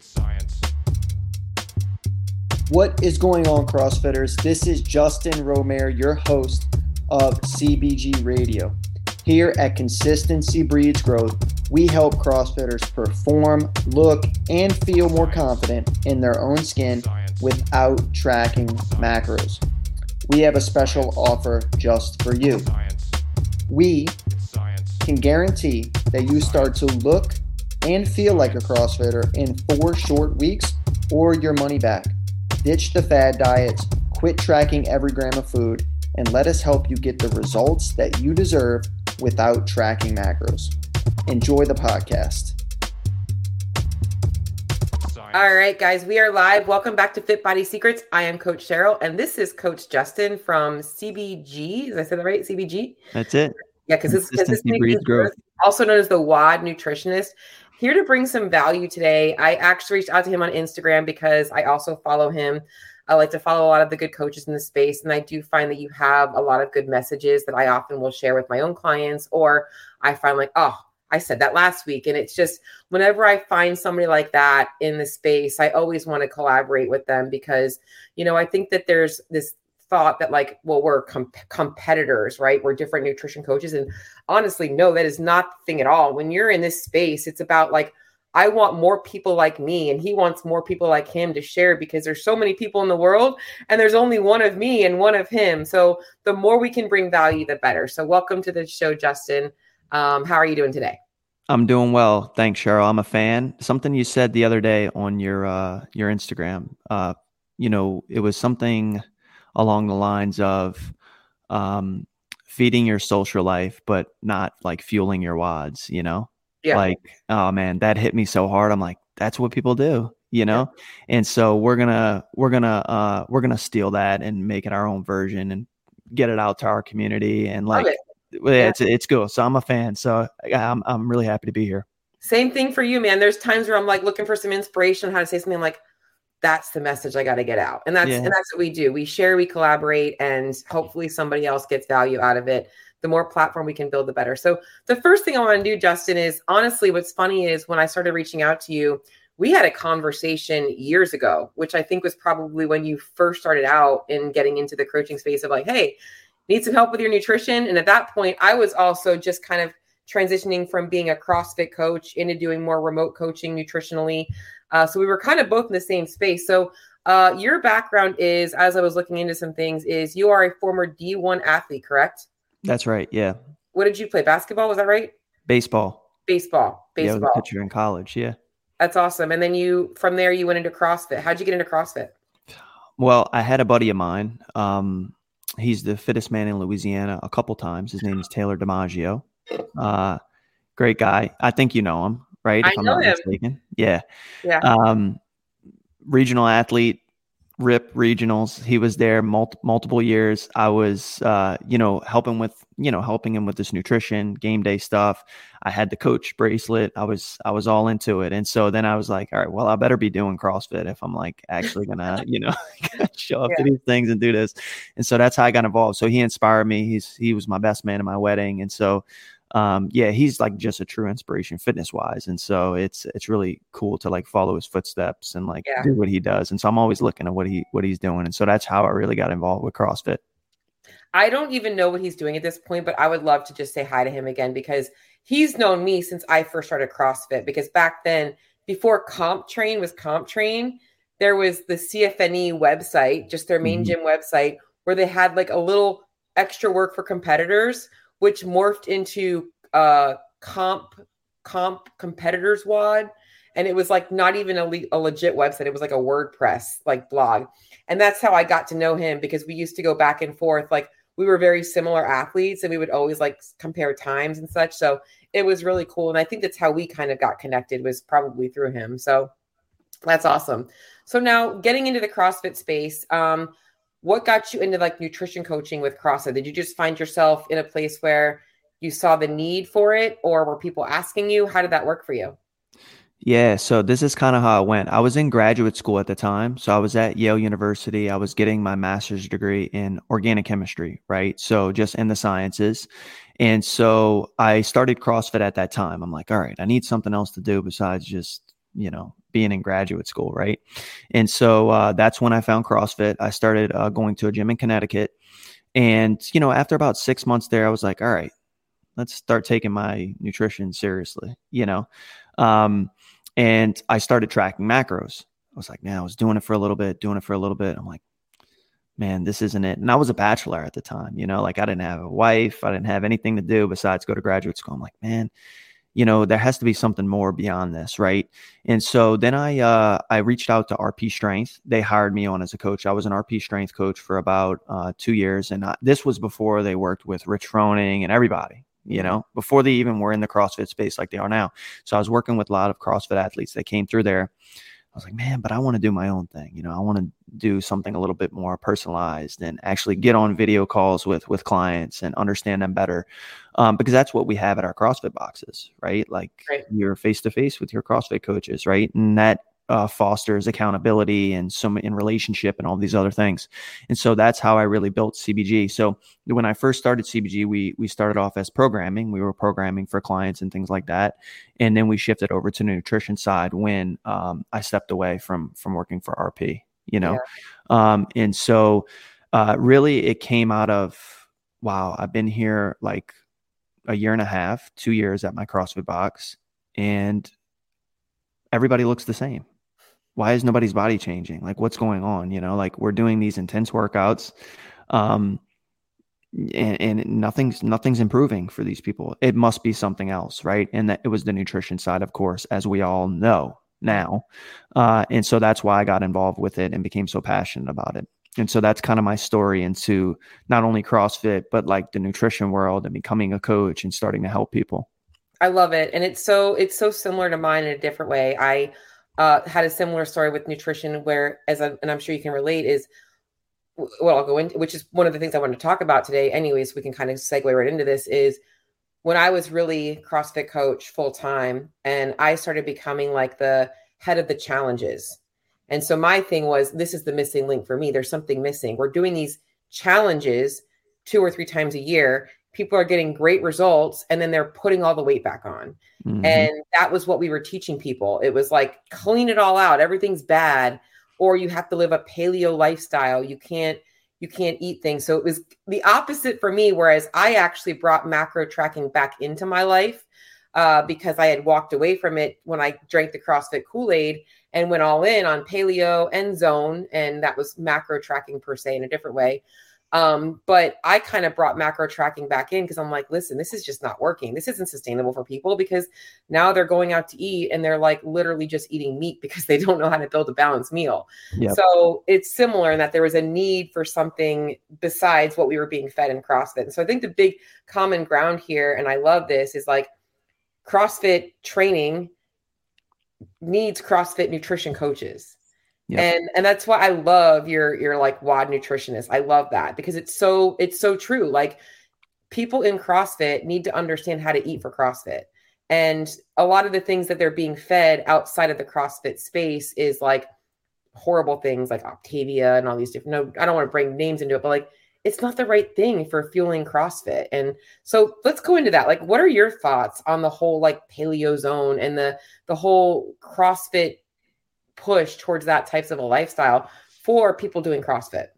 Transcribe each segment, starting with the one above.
science. What is going on, CrossFitters? This is Justin Romare, your host of CBG Radio. Here at Consistency Breeds Growth, we help CrossFitters perform, look, and feel more confident in their own skin without tracking macros. We have a special offer just for you. We can guarantee that you start to look and feel like a CrossFitter in four short weeks or your money back. Ditch the fad diets, quit tracking every gram of food, and let us help you get the results that you deserve without tracking macros. Enjoy the podcast. All right, guys, we are live. Welcome back to Fit Body Secrets. I am Coach Cheryl, and this is Coach Justin from CBG. Did I say that right? CBG? That's it. Yeah, because this, 'cause this Consistency thing breeds is growth. also known as the WOD nutritionist. Here to bring some value today. I actually reached out to him on Instagram because I also follow him. I like to follow a lot of the good coaches in the space, and I do find that you have a lot of good messages that I often will share with my own clients, or I find like, oh, I said that last week. And it's just whenever I find somebody like that in the space, I always want to collaborate with them because, you know, I think that there's this thought that like, well, we're com- competitors, right? We're different nutrition coaches. And honestly, no, that is not the thing at all. When you're in this space, it's about like, I want more people like me, and he wants more people like him to share because there's so many people in the world, and there's only one of me and one of him. So the more we can bring value, the better. So welcome to the show, Justin. Um, how are you doing today? I'm doing well. Thanks, Cheryl. I'm a fan. Something you said the other day on your uh, your Instagram. Uh, you know, it was something along the lines of um, feeding your social life, but not like fueling your WODs. You know, Yeah. like oh man, that hit me so hard. I'm like, that's what people do. You know, and so we're gonna we're gonna uh, we're gonna steal that and make it our own version and get it out to our community and like it. Yeah. it's it's cool. So I'm a fan. So I'm I'm really happy to be here. Same thing for you, man. There's times where I'm like looking for some inspiration on how to say something. I'm like, that's the message I got to get out, and that's Yeah. and that's what we do. We share, we collaborate, and hopefully somebody else gets value out of it. The more platform we can build, the better. So the first thing I want to do, Justin, is honestly, what's funny is when I started reaching out to you, we had a conversation years ago, which I think was probably when you first started out in getting into the coaching space of like, hey, need some help with your nutrition. And at that point, I was also just kind of transitioning from being a CrossFit coach into doing more remote coaching nutritionally. Uh, so we were kind of both in the same space. So uh, your background is, as I was looking into some things, is you are a former D1 athlete, correct? That's right. Yeah. What did you play? Basketball? Was that right? Baseball. Baseball. Baseball. Yeah, I was a Baseball. pitcher in college. Yeah. That's awesome. And then you, from there, you went into CrossFit. How'd you get into CrossFit? Well, I had a buddy of mine. Um, he's the fittest man in Louisiana a couple times. His name is Taylor DiMaggio. Uh, great guy. I think you know him, right? I if I'm know not him. mistaken. Yeah. Yeah. Um, regional athlete, RIP regionals. He was there mul- multiple years. I was, uh, you know, helping with, you know, helping him with this nutrition, game day stuff. I had the coach bracelet. I was, I was all into it. And so then I was like, all right, well, I better be doing CrossFit if I'm like actually gonna, you know, show up to these things and do this. And so that's how I got involved. So he inspired me. He's, he was my best man in my wedding. And so, um, yeah, he's like just a true inspiration fitness wise. And so it's it's really cool to like follow his footsteps and like Yeah. do what he does. And so I'm always looking at what he what he's doing. And so that's how I really got involved with CrossFit. I don't even know what he's doing at this point, but I would love to just say hi to him again because he's known me since I first started CrossFit. Because back then, before Comp Train was Comp Train, there was the CFNE website, just their main Mhm. gym website, where they had like a little extra work for competitors, which morphed into uh comp comp competitors WOD. And it was like not even a, le- a legit website. It was like a WordPress like blog. And that's how I got to know him because we used to go back and forth. Like we were very similar athletes and we would always like compare times and such. So it was really cool. And I think that's how we kind of got connected was probably through him. So that's awesome. So now getting into the CrossFit space, um, what got you into like nutrition coaching with CrossFit? Did you just find yourself in a place where you saw the need for it or were people asking you? How did that work for you? Yeah, so this is kind of how I went. I was in graduate school at the time. So I was at Yale University. I was getting my master's degree in organic chemistry, right? So just in the sciences. And so I started CrossFit at that time. I'm like, all right, I need something else to do besides just, you know, being in graduate school, right? And so uh, that's when I found CrossFit. I started uh, going to a gym in Connecticut, and you know, after about six months there, I was like, all right, let's start taking my nutrition seriously, you know. Um, and I started tracking macros. I was like, man, I was doing it for a little bit, doing it for a little bit. I'm like, man, this isn't it. And I was a bachelor at the time, you know, like I didn't have a wife, I didn't have anything to do besides go to graduate school. I'm like, man, you know, there has to be something more beyond this, right? And so then I uh, I reached out to RP Strength. They hired me on as a coach. I was an RP Strength coach for about uh, two years, and I, this was before they worked with Rich Froning and everybody. You know, before they even were in the CrossFit space like they are now. So I was working with a lot of CrossFit athletes that came through there was like, man, but I want to do my own thing. You know, I want to do something a little bit more personalized and actually get on video calls with with clients and understand them better, um, because that's what we have at our CrossFit boxes, right? Like right. you're face to face with your CrossFit coaches, right? And that uh, fosters accountability and some in relationship and all these other things. And so that's how I really built CBG. So when I first started CBG, we we started off as programming. We were programming for clients and things like that, and then we shifted over to the nutrition side when um, I stepped away from from working for RP. You know, yeah. um, and so uh, really it came out of wow, I've been here like a year and a half, two years at my CrossFit box, and everybody looks the same why is nobody's body changing? Like, what's going on? You know, like we're doing these intense workouts, um, and, and nothing's nothing's improving for these people. It must be something else, right? And that it was the nutrition side, of course, as we all know now. Uh, and so that's why I got involved with it and became so passionate about it. And so that's kind of my story into not only CrossFit, but like the nutrition world and becoming a coach and starting to help people. I love it. And it's so it's so similar to mine in a different way. I uh, had a similar story with nutrition where as and i'm sure you can relate is what i'll go into which is one of the things i wanted to talk about today anyways we can kind of segue right into this is when i was really crossfit coach full time and i started becoming like the head of the challenges. And so my thing was this is the missing link for me there's something missing. We're doing these challenges two or three times a year people are getting great results and then they're putting all the weight back on. Mm-hmm. And that was what we were teaching people. It was like clean it all out. Everything's bad or you have to live a paleo lifestyle. You can't you can't eat things. So it was the opposite for me whereas I actually brought macro tracking back into my life. Uh, because I had walked away from it when I drank the CrossFit Kool Aid and went all in on paleo and zone. And that was macro tracking per se in a different way. Um, but I kind of brought macro tracking back in because I'm like, listen, this is just not working. This isn't sustainable for people because now they're going out to eat and they're like literally just eating meat because they don't know how to build a balanced meal. Yep. So it's similar in that there was a need for something besides what we were being fed in CrossFit. And so I think the big common ground here, and I love this, is like CrossFit training needs CrossFit nutrition coaches Yep. And and that's why I love your your like WOD nutritionist. I love that because it's so it's so true. Like people in CrossFit need to understand how to eat for CrossFit. And a lot of the things that they're being fed outside of the CrossFit space is like horrible things like Optavia and all these different no, I don't want to bring names into it, but like it's not the right thing for fueling CrossFit. And so let's go into that. Like, what are your thoughts on the whole like paleo zone and the the whole CrossFit push towards that types of a lifestyle for people doing CrossFit?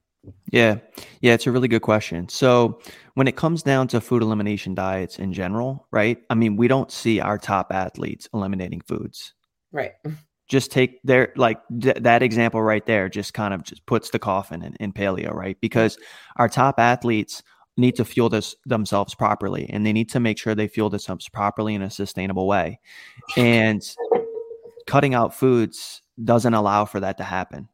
Yeah. Yeah, it's a really good question. So, when it comes down to food elimination diets in general, right? I mean, we don't see our top athletes eliminating foods. Right. Just take their like th- that example right there just kind of just puts the coffin in, in paleo, right? Because our top athletes need to fuel this themselves properly and they need to make sure they fuel themselves properly in a sustainable way. And cutting out foods doesn't allow for that to happen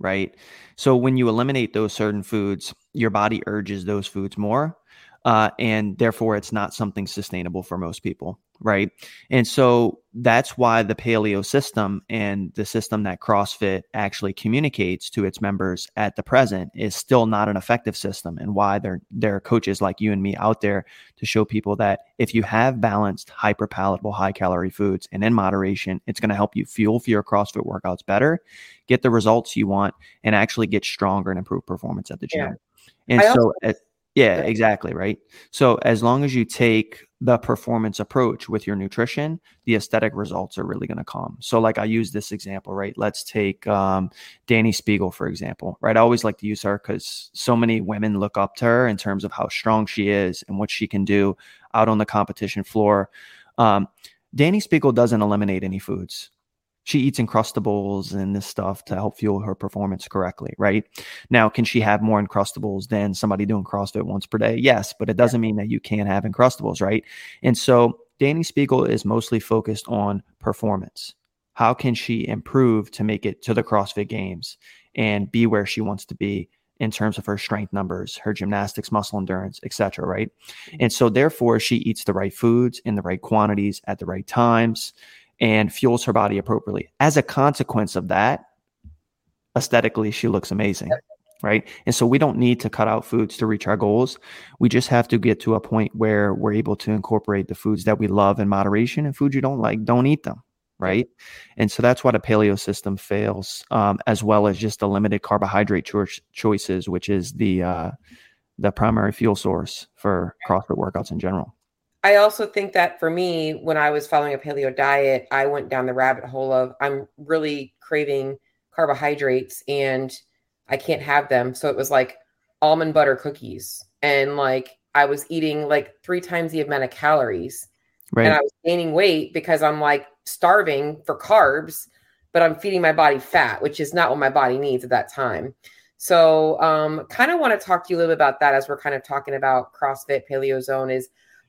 right? So when you eliminate those certain foods your body urges those foods more uh, and therefore it's not something sustainable for most people right and so that's why the paleo system and the system that crossfit actually communicates to its members at the present is still not an effective system and why there there are coaches like you and me out there to show people that if you have balanced hyper palatable high calorie foods and in moderation it's going to help you fuel for your crossfit workouts better get the results you want and actually get stronger and improve performance at the gym yeah. and I so also- at, Yeah, exactly. Right. So as long as you take the performance approach with your nutrition, the aesthetic results are really going to come. So, like I use this example, right? Let's take um, Dani Speegle, for example, right? I always like to use her because so many women look up to her in terms of how strong she is and what she can do out on the competition floor. Um, Dani Speegle doesn't eliminate any foods she eats Uncrustables and this stuff to help fuel her performance correctly, right? Now, can she have more Uncrustables than somebody doing CrossFit once per day? Yes, but it doesn't mean that you can't have Uncrustables right? And so Dani Speegle is mostly focused on performance. How can she improve to make it to the CrossFit games and be where she wants to be in terms of her strength numbers, her gymnastics, muscle endurance, etc. Right. And so therefore she eats the right foods in the right quantities at the right times and fuels her body appropriately. As a consequence of that, aesthetically, she looks amazing. Right. And so we don't need to cut out foods to reach our goals. We just have to get to a point where we're able to incorporate the foods that we love in moderation and foods you don't like, don't eat them. Right. And so that's why the paleo system fails, um, as well as just the limited carbohydrate cho- choices, which is the, uh, the primary fuel source for CrossFit workouts in general. I also think that for me, when I was following a paleo diet, I went down the rabbit hole of I'm really craving carbohydrates and I can't have them. So it was like almond butter cookies. And like I was eating like three times the amount of calories. Right. And I was gaining weight because I'm like starving for carbs, but I'm feeding my body fat, which is not what my body needs at that time. So um kind of want to talk to you a little bit about that as we're kind of talking about CrossFit Paleo Zone is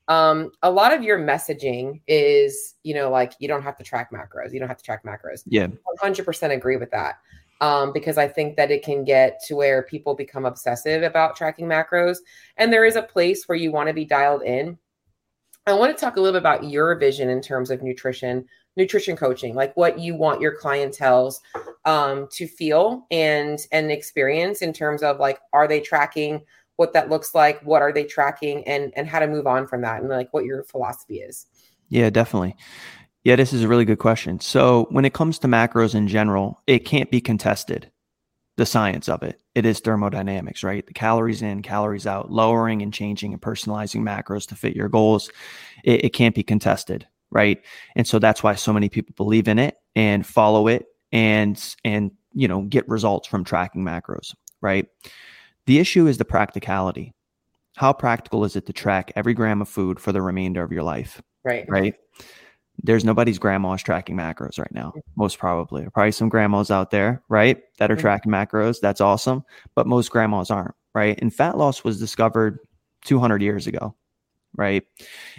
um, a lot of your messaging is, you know, like you don't have to track macros. You don't have to track macros. Yeah. 100% agree with that. Um, because I think that it can get to where people become obsessive about tracking macros. And there is a place where you want to be dialed in. I want to talk a little bit about your vision in terms of nutrition, nutrition coaching, like what you want your clientels um, to feel and and experience in terms of like, are they tracking what that looks like, what are they tracking, and and how to move on from that, and like what your philosophy is. Yeah, definitely. Yeah, this is a really good question. So when it comes to macros in general, it can't be contested. The science of it, it is thermodynamics, right? The calories in, calories out, lowering and changing and personalizing macros to fit your goals. It, it can't be contested, right? And so that's why so many people believe in it and follow it and and you know get results from tracking macros, right? The issue is the practicality. How practical is it to track every gram of food for the remainder of your life? Right. Right. There's nobody's grandma's tracking macros right now, most probably. Probably some grandmas out there, right, that are mm-hmm. tracking macros. That's awesome. But most grandmas aren't, right? And fat loss was discovered 200 years ago, right?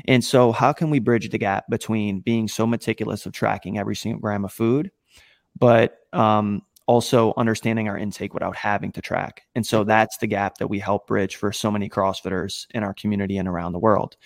And so, how can we bridge the gap between being so meticulous of tracking every single gram of food, but um, also understanding our intake without having to track. And so that's the gap that we help bridge for so many CrossFitters in our community and around the world.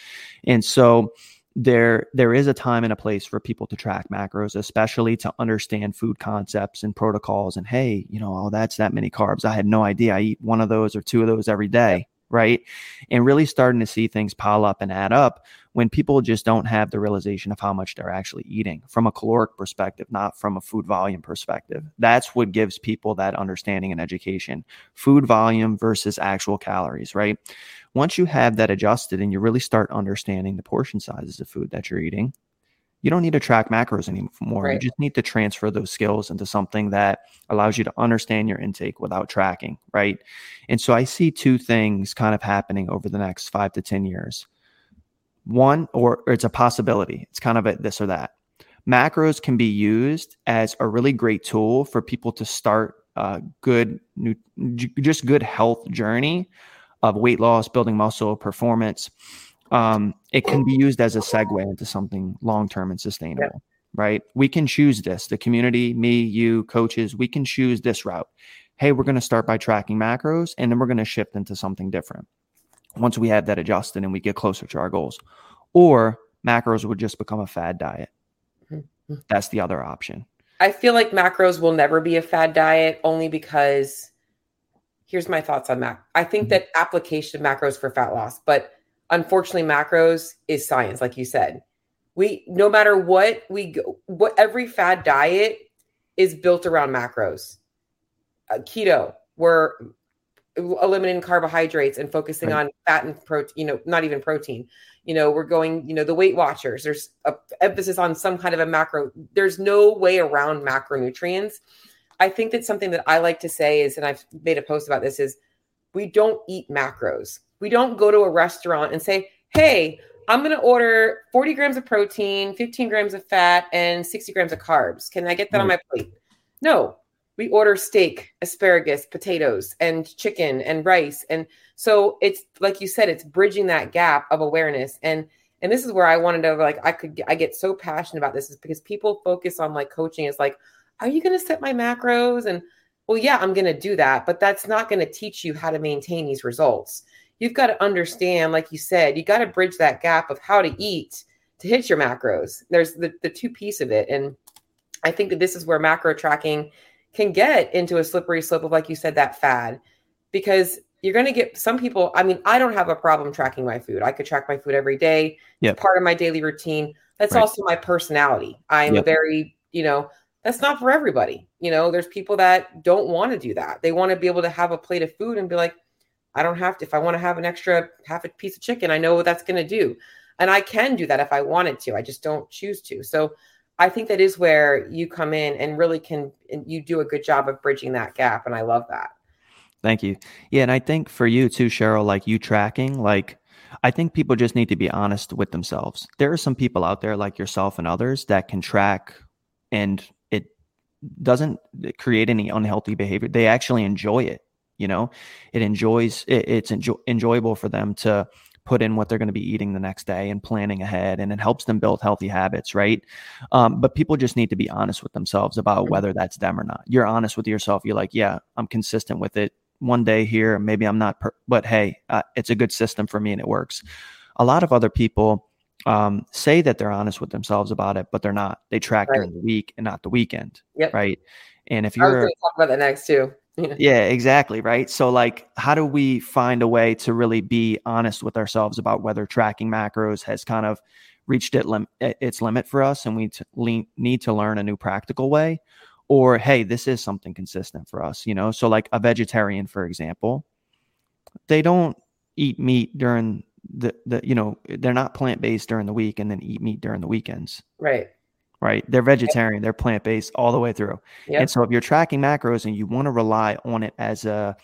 And so there there is a time and a place for people to track macros especially to understand food concepts and protocols and hey you know oh that's that many carbs. I had no idea. I eat one of those or two of those every day right? And really starting to see things pile up and add up when people just don't have the realization of how much they're actually eating from a caloric perspective, not from a food volume perspective. That's what gives people that understanding and education food volume versus actual calories, right? Once you have that adjusted and you really start understanding the portion sizes of food that you're eating, you don't need to track macros anymore. Right. You just need to transfer those skills into something that allows you to understand your intake without tracking, right? And so I see two things kind of happening over the next five to 10 years. One, or, or it's a possibility. It's kind of a this or that. Macros can be used as a really great tool for people to start a good, just good health journey of weight loss, building muscle, performance. Um, it can be used as a segue into something long term and sustainable. Yeah. Right? We can choose this. The community, me, you, coaches, we can choose this route. Hey, we're going to start by tracking macros, and then we're going to shift into something different once we have that adjusted and we get closer to our goals. Or macros would just become a fad diet. Mm-hmm. That's the other option. I feel like macros will never be a fad diet only because here's my thoughts on mac. I think mm-hmm. that application of macros for fat loss, but unfortunately macros is science like you said. We no matter what we go, what every fad diet is built around macros. Uh, keto, where eliminating carbohydrates and focusing right. on fat and protein, you know, not even protein. You know, we're going, you know, the Weight Watchers, there's a emphasis on some kind of a macro. There's no way around macronutrients. I think that something that I like to say is, and I've made a post about this, is we don't eat macros. We don't go to a restaurant and say, hey, I'm going to order 40 grams of protein, 15 grams of fat, and 60 grams of carbs. Can I get that right. on my plate? No, we order steak, asparagus, potatoes, and chicken and rice. And so it's like you said, it's bridging that gap of awareness. And and this is where I wanted to like I could I get so passionate about this is because people focus on like coaching is like, are you going to set my macros? And well, yeah, I'm going to do that, but that's not going to teach you how to maintain these results you've got to understand, like you said, you got to bridge that gap of how to eat to hit your macros. There's the, the two piece of it. And I think that this is where macro tracking can get into a slippery slope of, like you said, that fad, because you're going to get some people. I mean, I don't have a problem tracking my food. I could track my food every day. Yep. It's part of my daily routine. That's right. also my personality. I'm yep. a very, you know, that's not for everybody. You know, there's people that don't want to do that. They want to be able to have a plate of food and be like, I don't have to. If I want to have an extra half a piece of chicken, I know what that's going to do. And I can do that if I wanted to. I just don't choose to. So I think that is where you come in and really can, and you do a good job of bridging that gap. And I love that. Thank you. Yeah. And I think for you too, Cheryl, like you tracking, like, I think people just need to be honest with themselves. There are some people out there like yourself and others that can track and it doesn't create any unhealthy behavior. They actually enjoy it you know it enjoys it, it's enjoy, enjoyable for them to put in what they're going to be eating the next day and planning ahead and it helps them build healthy habits right? Um, but people just need to be honest with themselves about mm-hmm. whether that's them or not. You're honest with yourself. You're like yeah i'm consistent with it. One day here maybe i'm not per- but hey uh, it's a good system for me and it works. A lot of other people um, say that they're honest with themselves about it but they're not. They track right. during the week and not the weekend yep. right? And if you're talk about that next too yeah. exactly. Right. So, like, how do we find a way to really be honest with ourselves about whether tracking macros has kind of reached it lim- its limit for us and we t- le- need to learn a new practical way? Or, hey, this is something consistent for us, you know? So, like a vegetarian, for example, they don't eat meat during the, the you know, they're not plant based during the week and then eat meat during the weekends. Right right? They're vegetarian, they're plant based all the way through. Yep. And so if you're tracking macros and you want to rely on it as a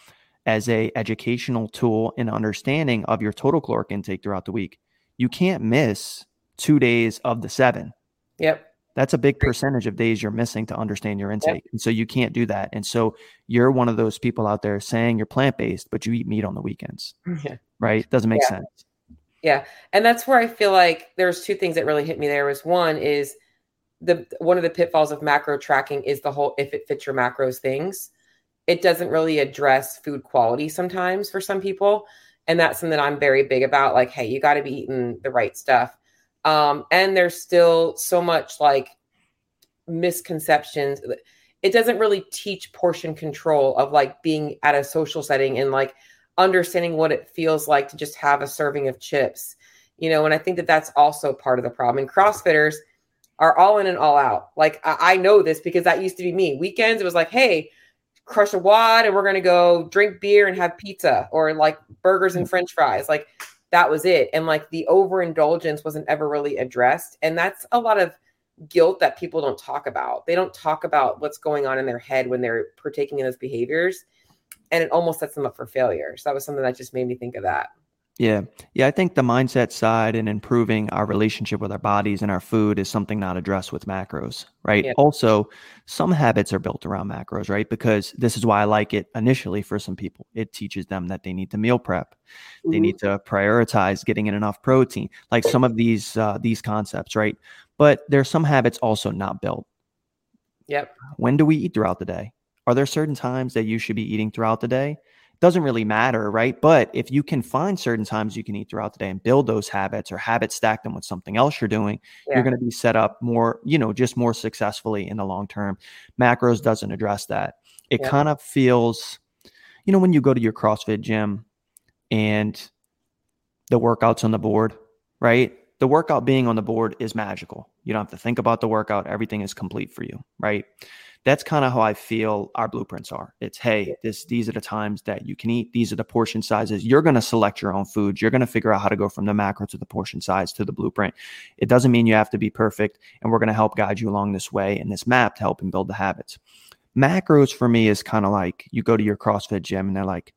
as a educational tool and understanding of your total caloric intake throughout the week, you can't miss two days of the seven. Yep. That's a big percentage of days you're missing to understand your intake. Yep. And so you can't do that. And so you're one of those people out there saying you're plant based, but you eat meat on the weekends. Yeah. Right? Doesn't make yeah. sense. Yeah. And that's where I feel like there's two things that really hit me there was one is the one of the pitfalls of macro tracking is the whole if it fits your macros things. It doesn't really address food quality sometimes for some people. And that's something that I'm very big about. Like, hey, you got to be eating the right stuff. Um, and there's still so much like misconceptions. It doesn't really teach portion control of like being at a social setting and like understanding what it feels like to just have a serving of chips, you know. And I think that that's also part of the problem. And CrossFitters, are all in and all out. Like I, I know this because that used to be me. Weekends, it was like, hey, crush a WOD and we're gonna go drink beer and have pizza or like burgers and french fries. Like that was it. And like the overindulgence wasn't ever really addressed. And that's a lot of guilt that people don't talk about. They don't talk about what's going on in their head when they're partaking in those behaviors. And it almost sets them up for failure. So that was something that just made me think of that. Yeah. Yeah. I think the mindset side and improving our relationship with our bodies and our food is something not addressed with macros, right? Yeah. Also, some habits are built around macros, right? Because this is why I like it initially for some people. It teaches them that they need to meal prep, mm-hmm. they need to prioritize getting in enough protein, like some of these, uh, these concepts, right? But there's some habits also not built. Yep. When do we eat throughout the day? Are there certain times that you should be eating throughout the day? Doesn't really matter, right? But if you can find certain times you can eat throughout the day and build those habits or habit stack them with something else you're doing, yeah. you're going to be set up more, you know, just more successfully in the long term. Macros doesn't address that. It yeah. kind of feels, you know, when you go to your CrossFit gym and the workouts on the board, right? the workout being on the board is magical. You don't have to think about the workout. Everything is complete for you, right? That's kind of how I feel our blueprints are. It's hey, this these are the times that you can eat. These are the portion sizes. You're going to select your own foods. You're going to figure out how to go from the macro to the portion size to the blueprint. It doesn't mean you have to be perfect, and we're going to help guide you along this way and this map to help and build the habits. Macros for me is kind of like you go to your CrossFit gym and they're like,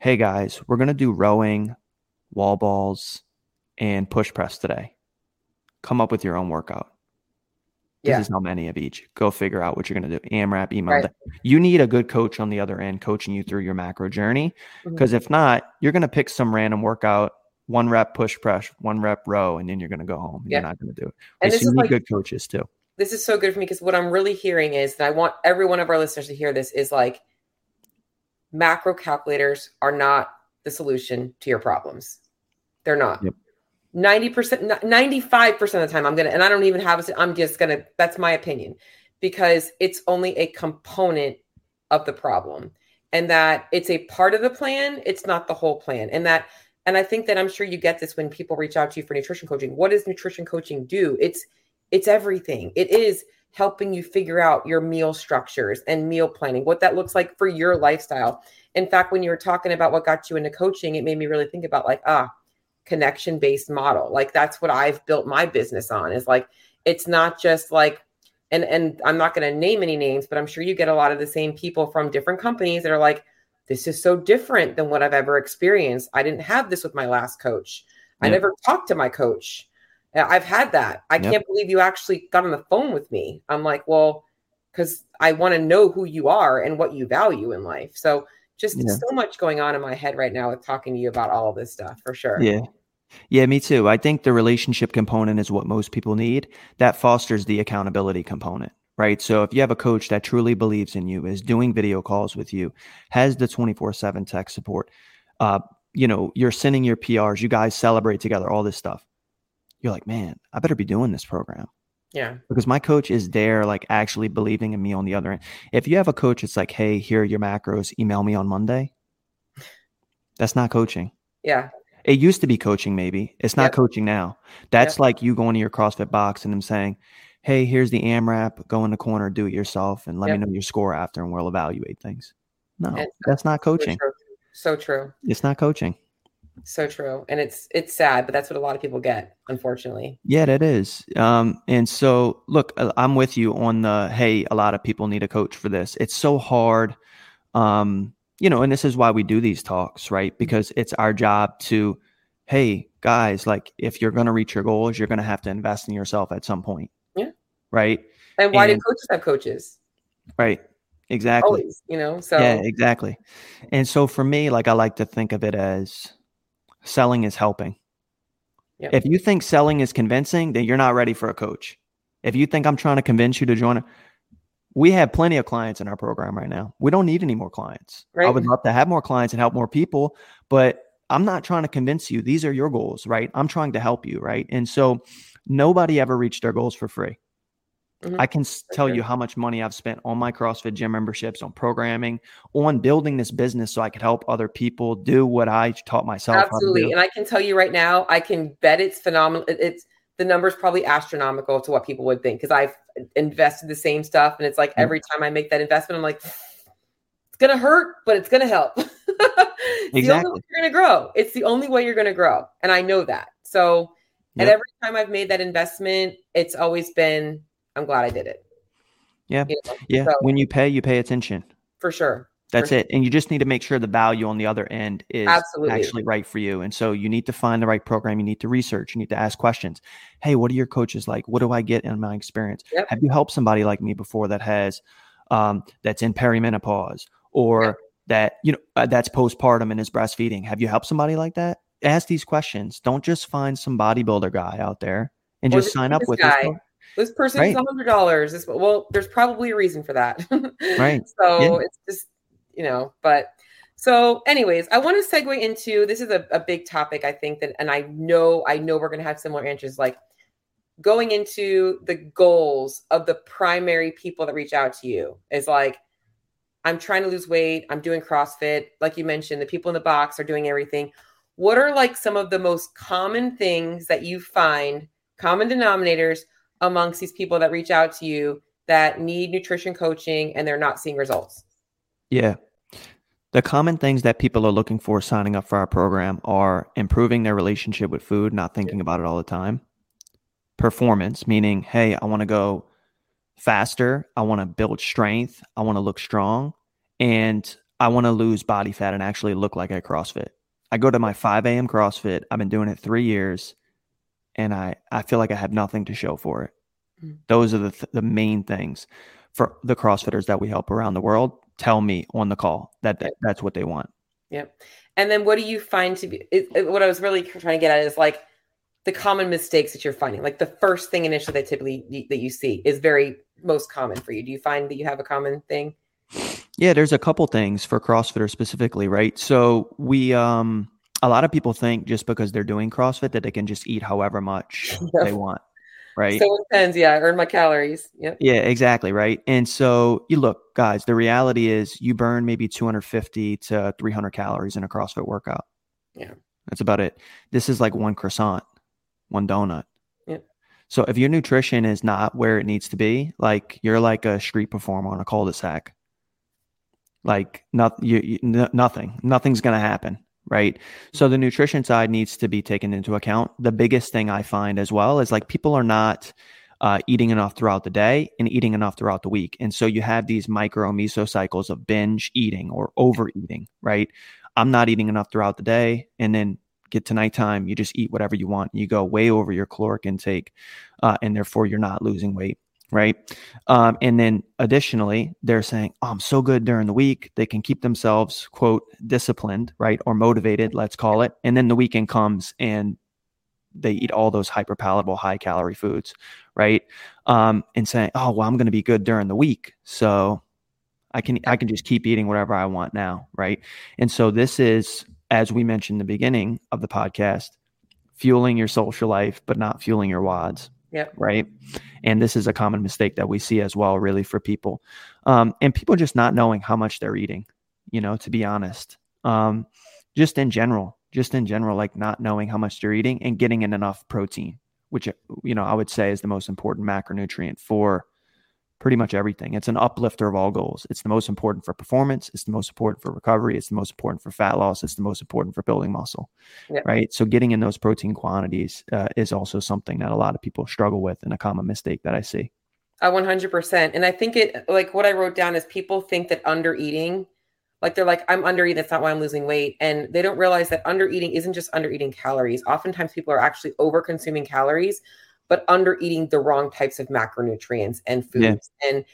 "Hey guys, we're going to do rowing, wall balls, and push press today. Come up with your own workout. This yeah. is how many of each. Go figure out what you're going to do. AMRAP, email. Right. You need a good coach on the other end coaching you through your macro journey. Because mm-hmm. if not, you're going to pick some random workout, one rep push press, one rep row, and then you're going to go home. Yeah. You're not going to do it. And this is like, good coaches too. This is so good for me because what I'm really hearing is, and I want every one of our listeners to hear this, is like macro calculators are not the solution to your problems. They're not. Yep. 90%, 95% of the time, I'm to, and I don't even have a, I'm just to, that's my opinion, because it's only a component of the problem and that it's a part of the plan. It's not the whole plan. And that, and I think that I'm sure you get this when people reach out to you for nutrition coaching. What does nutrition coaching do? It's, it's everything. It is helping you figure out your meal structures and meal planning, what that looks like for your lifestyle. In fact, when you were talking about what got you into coaching, it made me really think about like, ah, connection based model. Like that's what I've built my business on is like it's not just like and and I'm not going to name any names, but I'm sure you get a lot of the same people from different companies that are like this is so different than what I've ever experienced. I didn't have this with my last coach. I never talked to my coach. I've had that. I yep. can't believe you actually got on the phone with me. I'm like, well, because I want to know who you are and what you value in life. So just yeah. so much going on in my head right now with talking to you about all this stuff for sure. Yeah. Yeah, me too. I think the relationship component is what most people need. That fosters the accountability component, right? So if you have a coach that truly believes in you, is doing video calls with you, has the 24 7 tech support, uh, you know, you're sending your PRs, you guys celebrate together, all this stuff. You're like, man, I better be doing this program. Yeah. Because my coach is there, like actually believing in me on the other end. If you have a coach, it's like, hey, here are your macros, email me on Monday. That's not coaching. Yeah. It used to be coaching, maybe. It's not yep. coaching now. That's yep. like you going to your CrossFit box and them saying, hey, here's the AMRAP, go in the corner, do it yourself, and let yep. me know your score after, and we'll evaluate things. No, that's not coaching. So true. so true. It's not coaching. So true. And it's it's sad, but that's what a lot of people get, unfortunately. Yeah, that is. Um, and so look, uh, I'm with you on the hey, a lot of people need a coach for this. It's so hard. Um, you know, and this is why we do these talks, right? Mm-hmm. Because it's our job to, hey, guys, like if you're gonna reach your goals, you're gonna have to invest in yourself at some point. Yeah. Right. And why and, do coaches have coaches? Right. Exactly. Always, you know, so yeah, exactly. And so for me, like I like to think of it as selling is helping. Yep. If you think selling is convincing, then you're not ready for a coach. If you think I'm trying to convince you to join, we have plenty of clients in our program right now. We don't need any more clients. Right. I would love to have more clients and help more people, but I'm not trying to convince you. These are your goals, right? I'm trying to help you, right? And so nobody ever reached their goals for free. Mm-hmm. I can tell you how much money I've spent on my CrossFit gym memberships, on programming, on building this business so I could help other people do what I taught myself. Absolutely. And I can tell you right now, I can bet it's phenomenal. It's the numbers probably astronomical to what people would think because I've invested the same stuff. And it's like every time I make that investment, I'm like, it's going to hurt, but it's going to help. it's exactly. the only way you're going to grow. It's the only way you're going to grow. And I know that. So, yep. and every time I've made that investment, it's always been, I'm glad I did it. Yeah. You know? Yeah. So, when you pay, you pay attention. For sure. That's for it. Sure. And you just need to make sure the value on the other end is Absolutely. actually right for you. And so you need to find the right program. You need to research. You need to ask questions. Hey, what are your coaches like? What do I get in my experience? Yep. Have you helped somebody like me before that has, um, that's in perimenopause or yep. that, you know, uh, that's postpartum and is breastfeeding? Have you helped somebody like that? Ask these questions. Don't just find some bodybuilder guy out there and or just sign up with guy. This this person right. hundred dollars. Well, there's probably a reason for that. right. So yeah. it's just, you know, but so anyways, I want to segue into this is a, a big topic, I think that, and I know, I know we're going to have similar answers like going into the goals of the primary people that reach out to you is like, I'm trying to lose weight. I'm doing CrossFit. Like you mentioned, the people in the box are doing everything. what are like some of the most common things that you find common denominators amongst these people that reach out to you that need nutrition coaching and they're not seeing results? Yeah. The common things that people are looking for signing up for our program are improving their relationship with food not thinking about it all the time. Performance meaning hey i want to go faster. I want to build strength. I want to look strong. And i want to lose body fat and actually look like i crossfit. I go to my 5 a.m. CrossFit. I've been doing it three years, and I I feel like I have nothing to show for it. Mm. Those are the th- the main things for the CrossFitters that we help around the world. Tell me on the call that, that that's what they want. Yep. And then what do you find to be? It, it, what I was really trying to get at is like the common mistakes that you're finding. Like the first thing initially that typically that you see is very most common for you. Do you find that you have a common thing? Yeah, there's a couple things for CrossFitters specifically, right? So we um a lot of people think just because they're doing CrossFit that they can just eat however much they want. Right. So intense, yeah. I earn my calories. Yep. Yeah, exactly. Right. And so you look, guys, the reality is you burn maybe 250 to 300 calories in a CrossFit workout. Yeah. That's about it. This is like one croissant, one donut. Yep. So if your nutrition is not where it needs to be, like you're like a street performer on a cul-de-sac like not, you, you, nothing nothing's going to happen right? So the nutrition side needs to be taken into account. The biggest thing i find as well is like people are not uh, eating enough throughout the day and eating enough throughout the week. And so you have these micro mesocycles of binge eating or overeating right? I'm not eating enough throughout the day and then get to nighttime you just eat whatever you want you go way over your caloric intake uh, and therefore you're not losing weight right? Um, and then additionally, they're saying, "Oh, I'm so good during the week." They can keep themselves quote disciplined, right, or motivated, let's call it. And then the weekend comes and they eat all those hyper palatable, high calorie foods, right? Um, and saying, "Oh, well, I'm going to be good during the week, so I can I can just keep eating whatever I want now, right?" And so this is, as we mentioned in the beginning of the podcast, fueling your social life, but not fueling your WODs. Yep. Right. And this is a common mistake that we see as well, really, for people. Um, and people just not knowing how much they're eating, you know, to be honest. Um, just in general, just in general, like not knowing how much you're eating and getting in enough protein, which, you know, I would say is the most important macronutrient for pretty much everything. It's an uplifter of all goals. It's the most important for performance. It's the most important for recovery. It's the most important for fat loss. It's the most important for building muscle. Yep. Right. So getting in those protein quantities uh, is also something that a lot of people struggle with and a common mistake that I see. Uh, 100%. And I think it, like what I wrote down is people think that under eating, like they're like, I'm under eating. That's not why I'm losing weight. And they don't realize that under eating isn't just under eating calories. Oftentimes people are actually over consuming calories but under eating the wrong types of macronutrients and foods yeah. and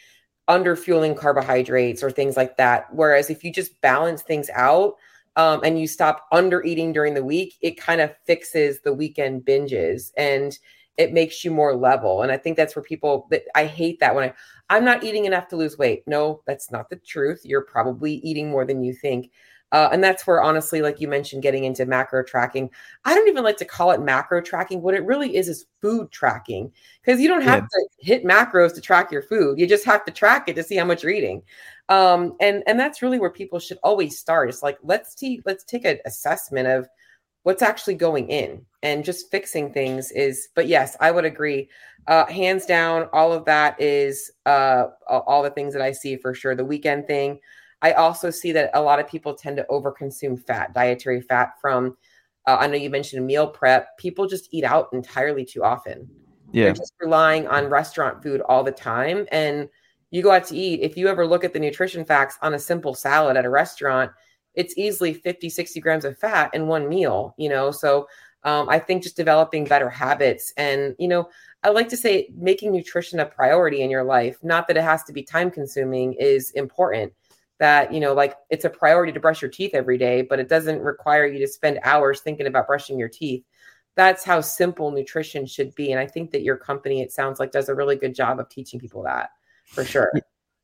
under fueling carbohydrates or things like that. Whereas if you just balance things out um, and you stop under eating during the week, it kind of fixes the weekend binges and it makes you more level. And I think that's where people that I hate that when I I'm not eating enough to lose weight. No, that's not the truth. You're probably eating more than you think. Uh, and that's where, honestly, like you mentioned, getting into macro tracking. I don't even like to call it macro tracking. What it really is is food tracking because you don't have yeah. to hit macros to track your food. You just have to track it to see how much you're eating. Um, and and that's really where people should always start. It's like let's t- let's take an assessment of what's actually going in and just fixing things is. But yes, I would agree. Uh, hands down, all of that is uh, all the things that I see for sure. The weekend thing. I also see that a lot of people tend to overconsume fat, dietary fat from. Uh, I know you mentioned meal prep. People just eat out entirely too often. Yeah, They're just relying on restaurant food all the time. And you go out to eat. If you ever look at the nutrition facts on a simple salad at a restaurant, it's easily 50, 60 grams of fat in one meal. You know, so um, I think just developing better habits and you know I like to say making nutrition a priority in your life. Not that it has to be time consuming is important that you know like it's a priority to brush your teeth every day but it doesn't require you to spend hours thinking about brushing your teeth. That's how simple nutrition should be and i think that your company it sounds like does a really good job of teaching people that for sure.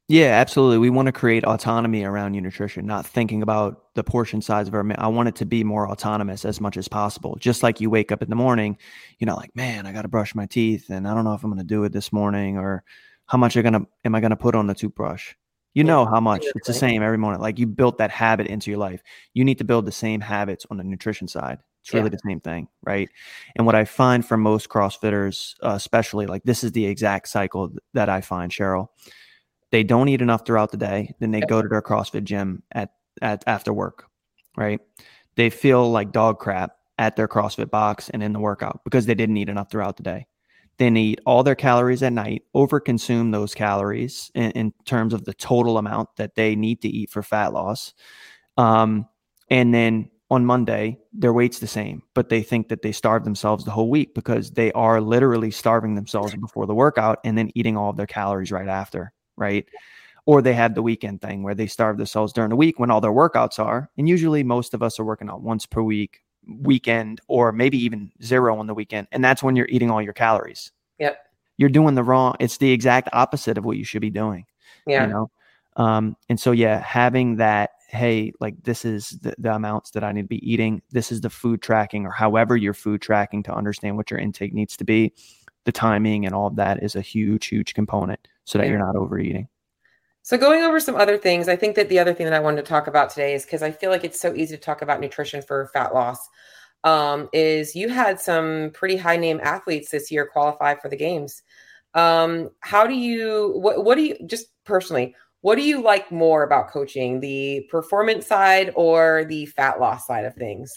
Yeah absolutely. We want to create autonomy around your nutrition not thinking about the portion size of our i want it to be more autonomous as much as possible. Just like you wake up in the morning you know like man i got to brush my teeth and i don't know if i'm going to do it this morning or how much going to am i to put on the toothbrush You know how much it's the same every morning. Like you built that habit into your life. You need to build the same habits on the nutrition side. It's really yeah. the same thing, right? And what I find for most CrossFitters, uh, especially like this is the exact cycle that I find, Cheryl. They don't eat enough throughout the day. Then they go to their CrossFit gym at, at after work, right? They feel like dog crap at their CrossFit box and in the workout because they didn't eat enough throughout the day. Then eat all their calories at night, overconsume those calories in, in, terms of the total amount that they need to eat for fat loss. Um, and then on Monday, their weight's the same, but they think that they starve themselves the whole week because they are literally starving themselves before the workout and then eating all of their calories right after, right? Or they have the weekend thing where they starve themselves during the week when all their workouts are. And usually most of us are working out once per week, weekend or maybe even zero on the weekend. And that's when you're eating all your calories. Yep. You're doing the wrong, it's the exact opposite of what you should be doing. Yeah. You know? Um, and so yeah, having that, hey, like this is the, the amounts that I need to be eating. This is the food tracking or however you're food tracking to understand what your intake needs to be. The timing and all of that is a huge, huge component so that yeah. you're not overeating. So, going over some other things, I think that the other thing that I wanted to talk about today is because I feel like it's so easy to talk about nutrition for fat loss. Um, is you had some pretty high name athletes this year qualify for the games. Um, how do you, what, what do you, just personally, what do you like more about coaching, the performance side or the fat loss side of things?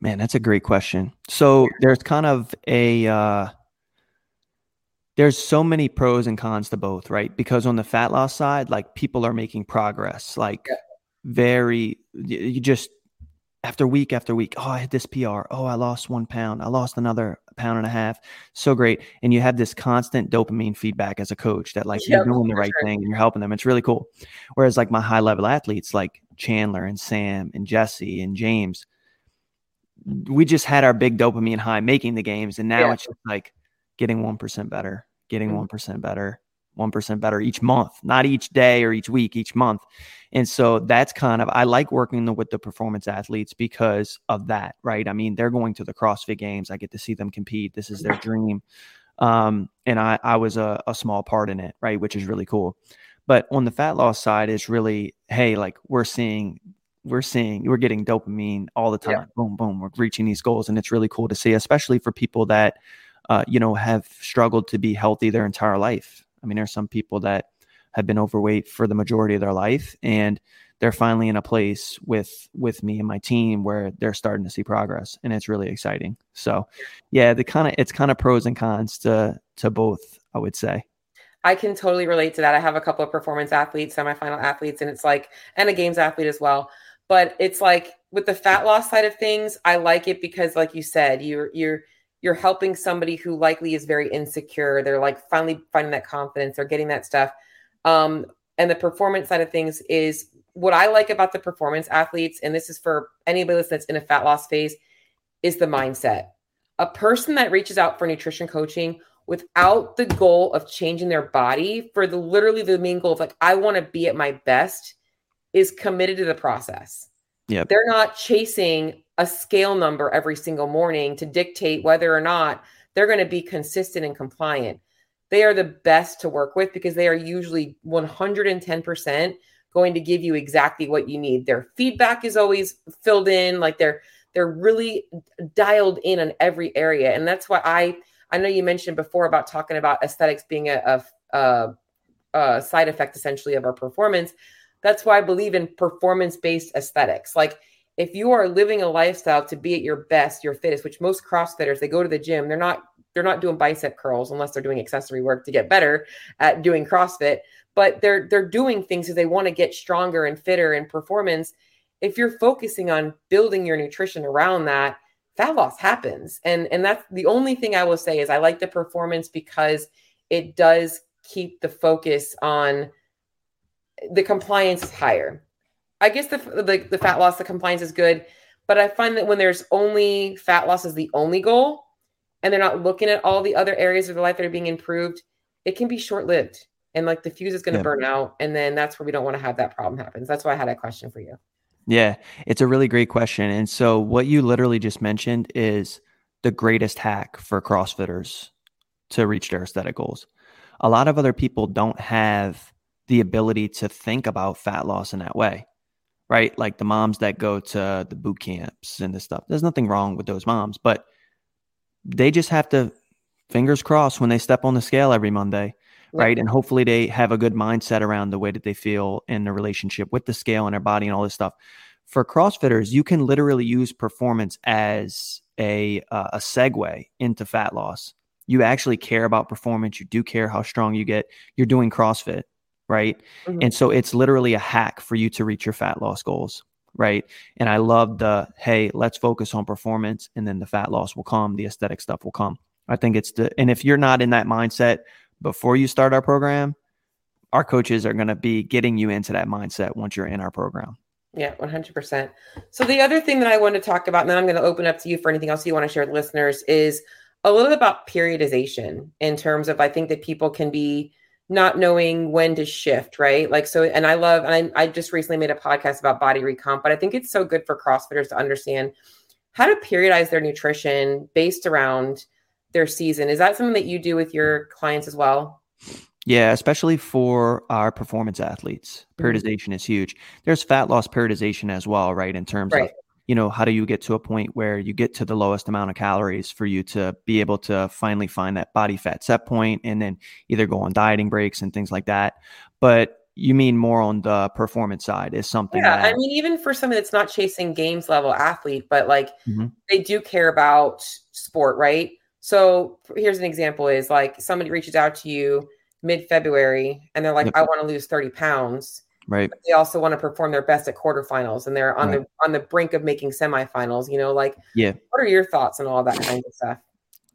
Man, that's a great question. So, there's kind of a, uh, there's so many pros and cons to both, right? Because on the fat loss side, like people are making progress, like yeah. very, you just after week after week, oh, I had this PR. Oh, I lost one pound. I lost another pound and a half. So great. And you have this constant dopamine feedback as a coach that like you're doing the right thing and you're helping them. It's really cool. Whereas like my high level athletes like Chandler and Sam and Jesse and James, we just had our big dopamine high making the games. And now yeah. it's just like, getting 1% better, getting mm-hmm. 1% better, 1% better each month, not each day or each week, each month. And so that's kind of, I like working with the performance athletes because of that, right? I mean, they're going to the CrossFit games. I get to see them compete. This is their dream. Um, and I, I was a, a small part in it, right? Which is really cool. But on the fat loss side, it's really, hey, like we're seeing we're seeing we're getting dopamine all the time. Yeah. Boom, boom. We're reaching these goals, and it's really cool to see, especially for people that uh, you know, have struggled to be healthy their entire life. I mean, there are some people that have been overweight for the majority of their life, and they're finally in a place with with me and my team where they're starting to see progress, and it's really exciting. So, yeah, the kind of it's kind of pros and cons to to both, I would say. I can totally relate to that. I have a couple of performance athletes, semifinal athletes, and it's like, and a games athlete as well. But it's like with the fat loss side of things, I like it because, like you said, you're you're you're helping somebody who likely is very insecure. They're like finally finding that confidence, they're getting that stuff. Um, and the performance side of things is what I like about the performance athletes, and this is for anybody that's in a fat loss phase, is the mindset. A person that reaches out for nutrition coaching without the goal of changing their body for the literally the main goal of like, I want to be at my best is committed to the process. Yeah. They're not chasing a scale number every single morning to dictate whether or not they're going to be consistent and compliant. They are the best to work with because they are usually 110% going to give you exactly what you need. Their feedback is always filled in, like they're they're really dialed in on every area. And that's why I I know you mentioned before about talking about aesthetics being a, a, a, a side effect essentially of our performance. That's why I believe in performance based aesthetics. Like if you are living a lifestyle to be at your best, your fittest, which most CrossFitters, they go to the gym, they're not they're not doing bicep curls unless they're doing accessory work to get better at doing CrossFit, but they're they're doing things because they want to get stronger and fitter and performance. If you're focusing on building your nutrition around that, fat loss happens. And and that's the only thing I will say is I like the performance because it does keep the focus on the compliance is higher I guess the, the the fat loss, the compliance is good, but I find that when there's only fat loss is the only goal, and they're not looking at all the other areas of their life that are being improved, it can be short lived, and like the fuse is going to yeah. burn out, and then that's where we don't want to have that problem happen. that's why I had a question for you. Yeah, it's a really great question, and so what you literally just mentioned is the greatest hack for CrossFitters to reach their aesthetic goals. A lot of other people don't have the ability to think about fat loss in that way, right? Like the moms that go to the boot camps and this stuff. There's nothing wrong with those moms, but they just have to fingers crossed when they step on the scale every Monday, right? And hopefully they have a good mindset around the way that they feel in the relationship with the scale and their body and all this stuff. For CrossFitters, you can literally use performance as a uh, a segue into fat loss. You actually care about performance. You do care how strong you get. You're doing CrossFit, right? Mm-hmm. And so it's literally a hack for you to reach your fat loss goals right? And I love the hey, let's focus on performance, and then the fat loss will come, the aesthetic stuff will come. I think it's the and if you're not in that mindset before you start our program, our coaches are going to be getting you into that mindset once you're in our program. Yeah, 100%. So the other thing that I want to talk about, and then I'm going to open up to you for anything else you want to share with listeners, is a little bit about periodization in terms of I think that people can be not knowing when to shift, right? Like so, and I love, and I, I just recently made a podcast about body recomp, but I think it's so good for CrossFitters to understand how to periodize their nutrition based around their season. Is that something that you do with your clients as well? Yeah, especially for our performance athletes. Mm-hmm. Periodization is huge. There's fat loss periodization as well, right? In terms right. of, you know, how do you get to a point where you get to the lowest amount of calories for you to be able to finally find that body fat set point and then either go on dieting breaks and things like that. But you mean more on the performance side is something yeah that, i mean even for somebody that's not chasing games level athlete but like mm-hmm. they do care about sport right so here's an example is like somebody reaches out to you mid-February and they're like, yep. I want to lose 30 pounds. Right. they also want to perform their best at quarterfinals and they're on right. the on the brink of making semifinals. You know, like yeah. What are your thoughts on all that kind of stuff?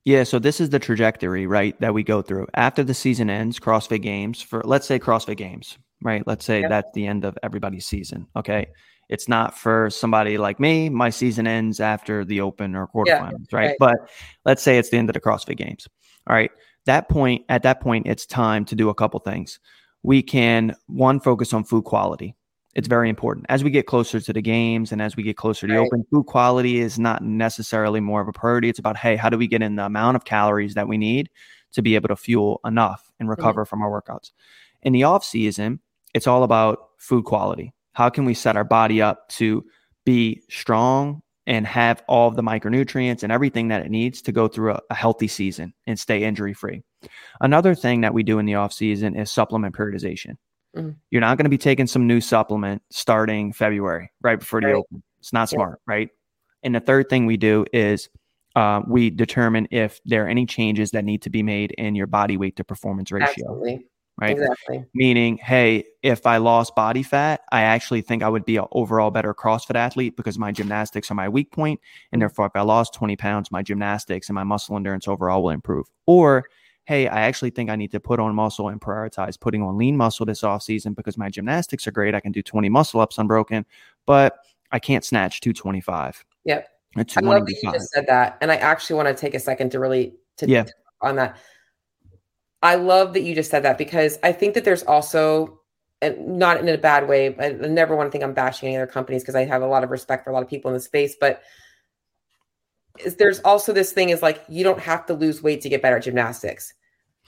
Yeah, so this is the trajectory, right, that we go through. After the season ends, CrossFit Games for let's say CrossFit Games, right? Let's say that's the end of everybody's season. Okay. It's not for somebody like me. My season ends after the open or quarterfinals, yeah, right? right? But let's say it's the end of the CrossFit Games. All right. That point, at that point, it's time to do a couple things. We can one focus on food quality. It's very important as we get closer to the games and as we get closer to the open. Food quality is not necessarily more of a priority. It's about hey, how do we get in the amount of calories that we need to be able to fuel enough and mm-hmm. recover mm-hmm. from our workouts. In the off season, it's all about food quality how can we set our body up to be strong and have all the micronutrients and everything that it needs to go through a, a healthy season and stay injury free. Another thing that we do in the off season is supplement periodization. Mm-hmm. You're not going to be taking some new supplement starting February, right before the open. It's not smart, yeah. right? And the third thing we do is uh, we determine if there are any changes that need to be made in your body weight to performance ratio. Absolutely right? Exactly. Meaning, hey, if I lost body fat, I actually think I would be an overall better CrossFit athlete because my gymnastics are my weak point, and therefore, if I lost 20 pounds, my gymnastics and my muscle endurance overall will improve. Or hey, I actually think I need to put on muscle and prioritize putting on lean muscle this off season because my gymnastics are great. I can do 20 muscle ups unbroken, but I can't snatch 225. Yep. I love that you just said that. And I actually want to take a second to really to yeah. on that I love that you just said that because I think that there's also, not in a bad way, I never want to think I'm bashing any other companies because I have a lot of respect for a lot of people in the space, but there's also this thing is like you don't have to lose weight to get better at gymnastics.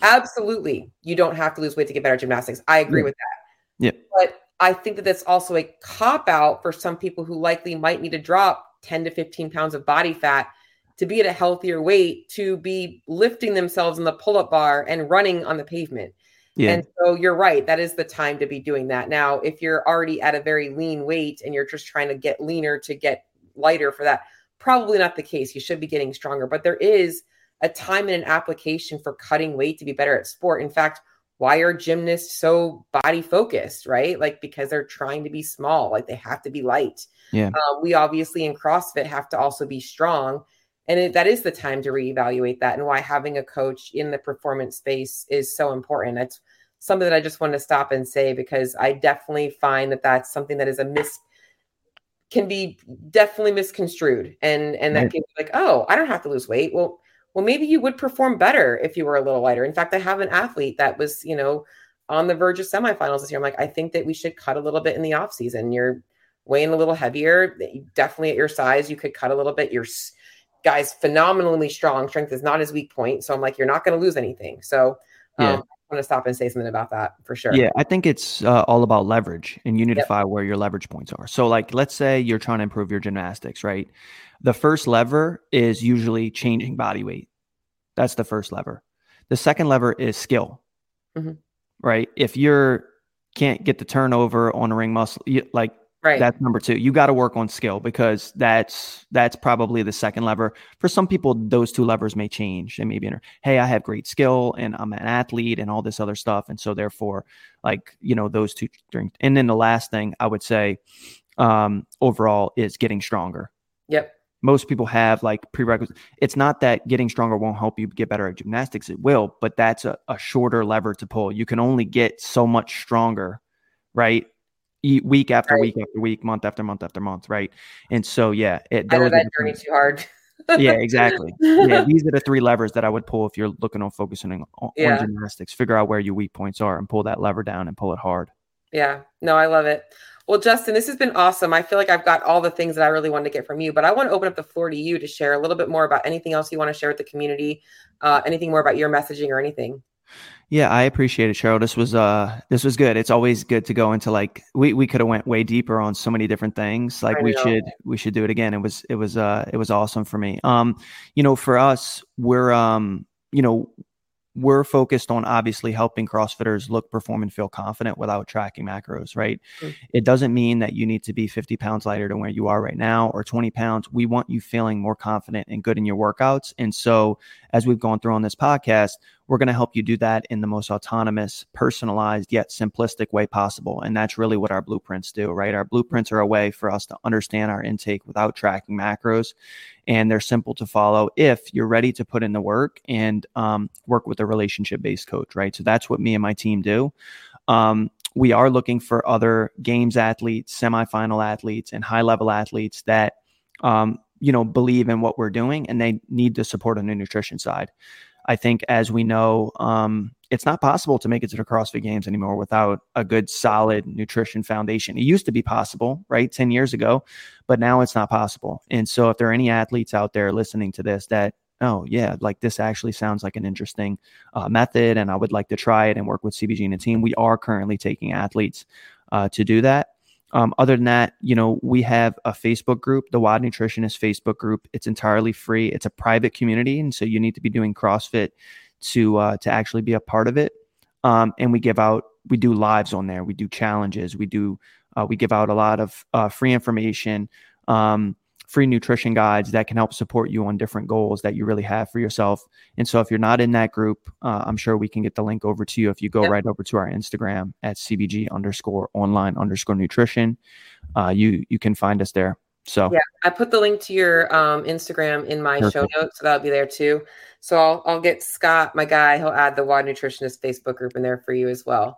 Absolutely, you don't have to lose weight to get better at gymnastics. I agree yeah. with that. Yeah. But I think that that's also a cop out for some people who likely might need to drop 10 to 15 pounds of body fat to be at a healthier weight to be lifting themselves in the pull-up bar and running on the pavement. Yeah. And so you're right. That is the time to be doing that. Now, if you're already at a very lean weight and you're just trying to get leaner to get lighter for that, probably not the case. You should be getting stronger. But there is a time and an application for cutting weight to be better at sport. In fact, why are gymnasts so body focused, right? Like because they're trying to be small, like they have to be light. Yeah. Uh, we obviously in CrossFit have to also be strong and it, that is the time to reevaluate that and why having a coach in the performance space is so important. That's something that i just want to stop and say because i definitely find that that's something that is a miss can be definitely misconstrued and and that right. can be like oh i don't have to lose weight. Well well maybe you would perform better if you were a little lighter. In fact i have an athlete that was you know on the verge of semifinals this year. I'm like i think that we should cut a little bit in the off season. You're weighing a little heavier. Definitely at your size you could cut a little bit. You're guy's phenomenally strong. Strength is not his weak point. So I'm like, you're not going to lose anything. So um, I want to stop and say something about that for sure. Yeah, I think it's uh, all about leverage and you unify yep. where your leverage points are. So, like, let's say you're trying to improve your gymnastics, right? The first lever is usually changing body weight. That's the first lever. The second lever is skill, mm-hmm. right? If you're can't get the turnover on a ring muscle, you, like Right. That's number two. You got to work on skill because that's that's probably the second lever. For some people, those two levers may change. They may be, inter- hey, I have great skill and I'm an athlete and all this other stuff, and so therefore, like you know, those two. And then the last thing I would say, um, overall, is getting stronger. Yep. Most people have like prerequisites. It's not that getting stronger won't help you get better at gymnastics. It will, but that's a, a shorter lever to pull. You can only get so much stronger, right? Week after right. week after week, month after month after month, right? And so, yeah, it, I know that journey too hard. yeah, exactly. Yeah, these are the three levers that I would pull if you're looking on focusing on, yeah. on gymnastics. Figure out where your weak points are and pull that lever down and pull it hard. Yeah, no, I love it. Well, Justin, this has been awesome. I feel like I've got all the things that I really wanted to get from you, but I want to open up the floor to you to share a little bit more about anything else you want to share with the community, uh, anything more about your messaging or anything. Yeah, I appreciate it, Cheryl. This was uh this was good. It's always good to go into like we, we could have went way deeper on so many different things. Like we should we should do it again. It was it was uh it was awesome for me. Um, you know, for us, we're um, you know, we're focused on obviously helping CrossFitters look, perform, and feel confident without tracking macros, right? Mm-hmm. It doesn't mean that you need to be 50 pounds lighter than where you are right now or 20 pounds. We want you feeling more confident and good in your workouts. And so, as we've gone through on this podcast, we're going to help you do that in the most autonomous, personalized, yet simplistic way possible. And that's really what our blueprints do, right? Our blueprints are a way for us to understand our intake without tracking macros. And they're simple to follow if you're ready to put in the work and um, work with a relationship based coach, right? So that's what me and my team do. Um, we are looking for other games athletes, semifinal athletes, and high level athletes that um, you know believe in what we're doing and they need the support on the nutrition side I think, as we know, um, it's not possible to make it to the CrossFit Games anymore without a good, solid nutrition foundation. It used to be possible, right, 10 years ago, but now it's not possible. And so, if there are any athletes out there listening to this that, oh, yeah, like this actually sounds like an interesting uh, method and I would like to try it and work with CBG and the team, we are currently taking athletes uh, to do that. Um, other than that, you know, we have a Facebook group, the WOD Nutritionist Facebook group. It's entirely free. It's a private community, and so you need to be doing CrossFit to uh, to actually be a part of it. Um, and we give out, we do lives on there. We do challenges. We do, uh, we give out a lot of uh, free information. Um, free nutrition guides that can help support you on different goals that you really have for yourself. And so, if you're not in that group, uh, I'm sure we can get the link over to you. If you go yep. right over to our Instagram at CBG underscore online underscore nutrition, uh, you you can find us there. So yeah, I put the link to your um, Instagram in my Perfect. show notes, so that'll be there too. So I'll I'll get Scott, my guy, he'll add the WOD Nutritionist Facebook group in there for you as well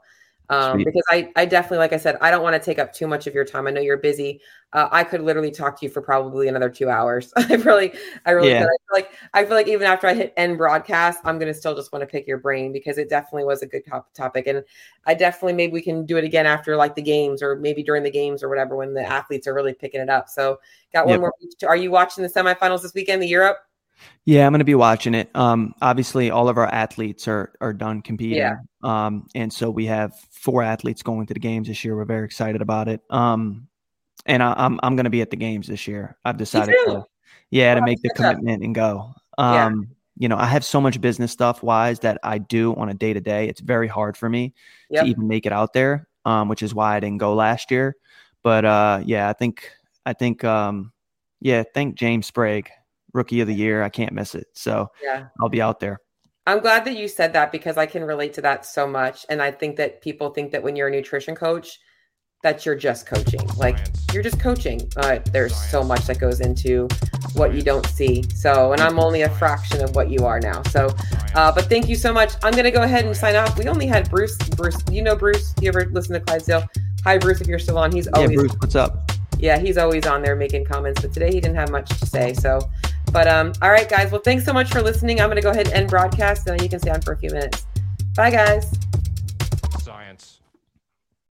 um, because I, I definitely, like I said, I don't want to take up too much of your time. I know you're busy. Uh, I could literally talk to you for probably another two hours. I really, I really, yeah. I feel like, I feel like even after I hit end broadcast, I'm going to still just want to pick your brain because it definitely was a good top, topic. And I definitely, maybe we can do it again after like the games or maybe during the games or whatever, when the athletes are really picking it up. So got one yep. more. Are you watching the semifinals this weekend, the Europe? Yeah, I'm going to be watching it. Um, obviously, all of our athletes are are done competing. Yeah. Um, and so we have four athletes going to the games this year. We're very excited about it. Um, and I, am I'm, I'm going to be at the games this year. I've decided to, yeah, to make the commitment and go. Um, yeah. you know, I have so much business stuff wise that I do on a day to day. It's very hard for me yep. to even make it out there. Um, which is why I didn't go last year. But uh, yeah, I think I think um, yeah, thank James Sprague rookie of the year. I can't miss it. So yeah. I'll be out there. I'm glad that you said that because I can relate to that so much. And I think that people think that when you're a nutrition coach, that you're just coaching. Like you're just coaching. Uh, there's so much that goes into what you don't see. So, and I'm only a fraction of what you are now. So, uh, but thank you so much. I'm going to go ahead and sign off. We only had Bruce. Bruce, you know Bruce. You ever listen to Clydesdale? Hi, Bruce. If you're still on, he's always. Yeah, Bruce. What's up? Yeah, he's always on there making comments. But today he didn't have much to say. So, but um, all right, guys. Well, thanks so much for listening. I'm going to go ahead and end broadcast, and you can stay on for a few minutes. Bye, guys.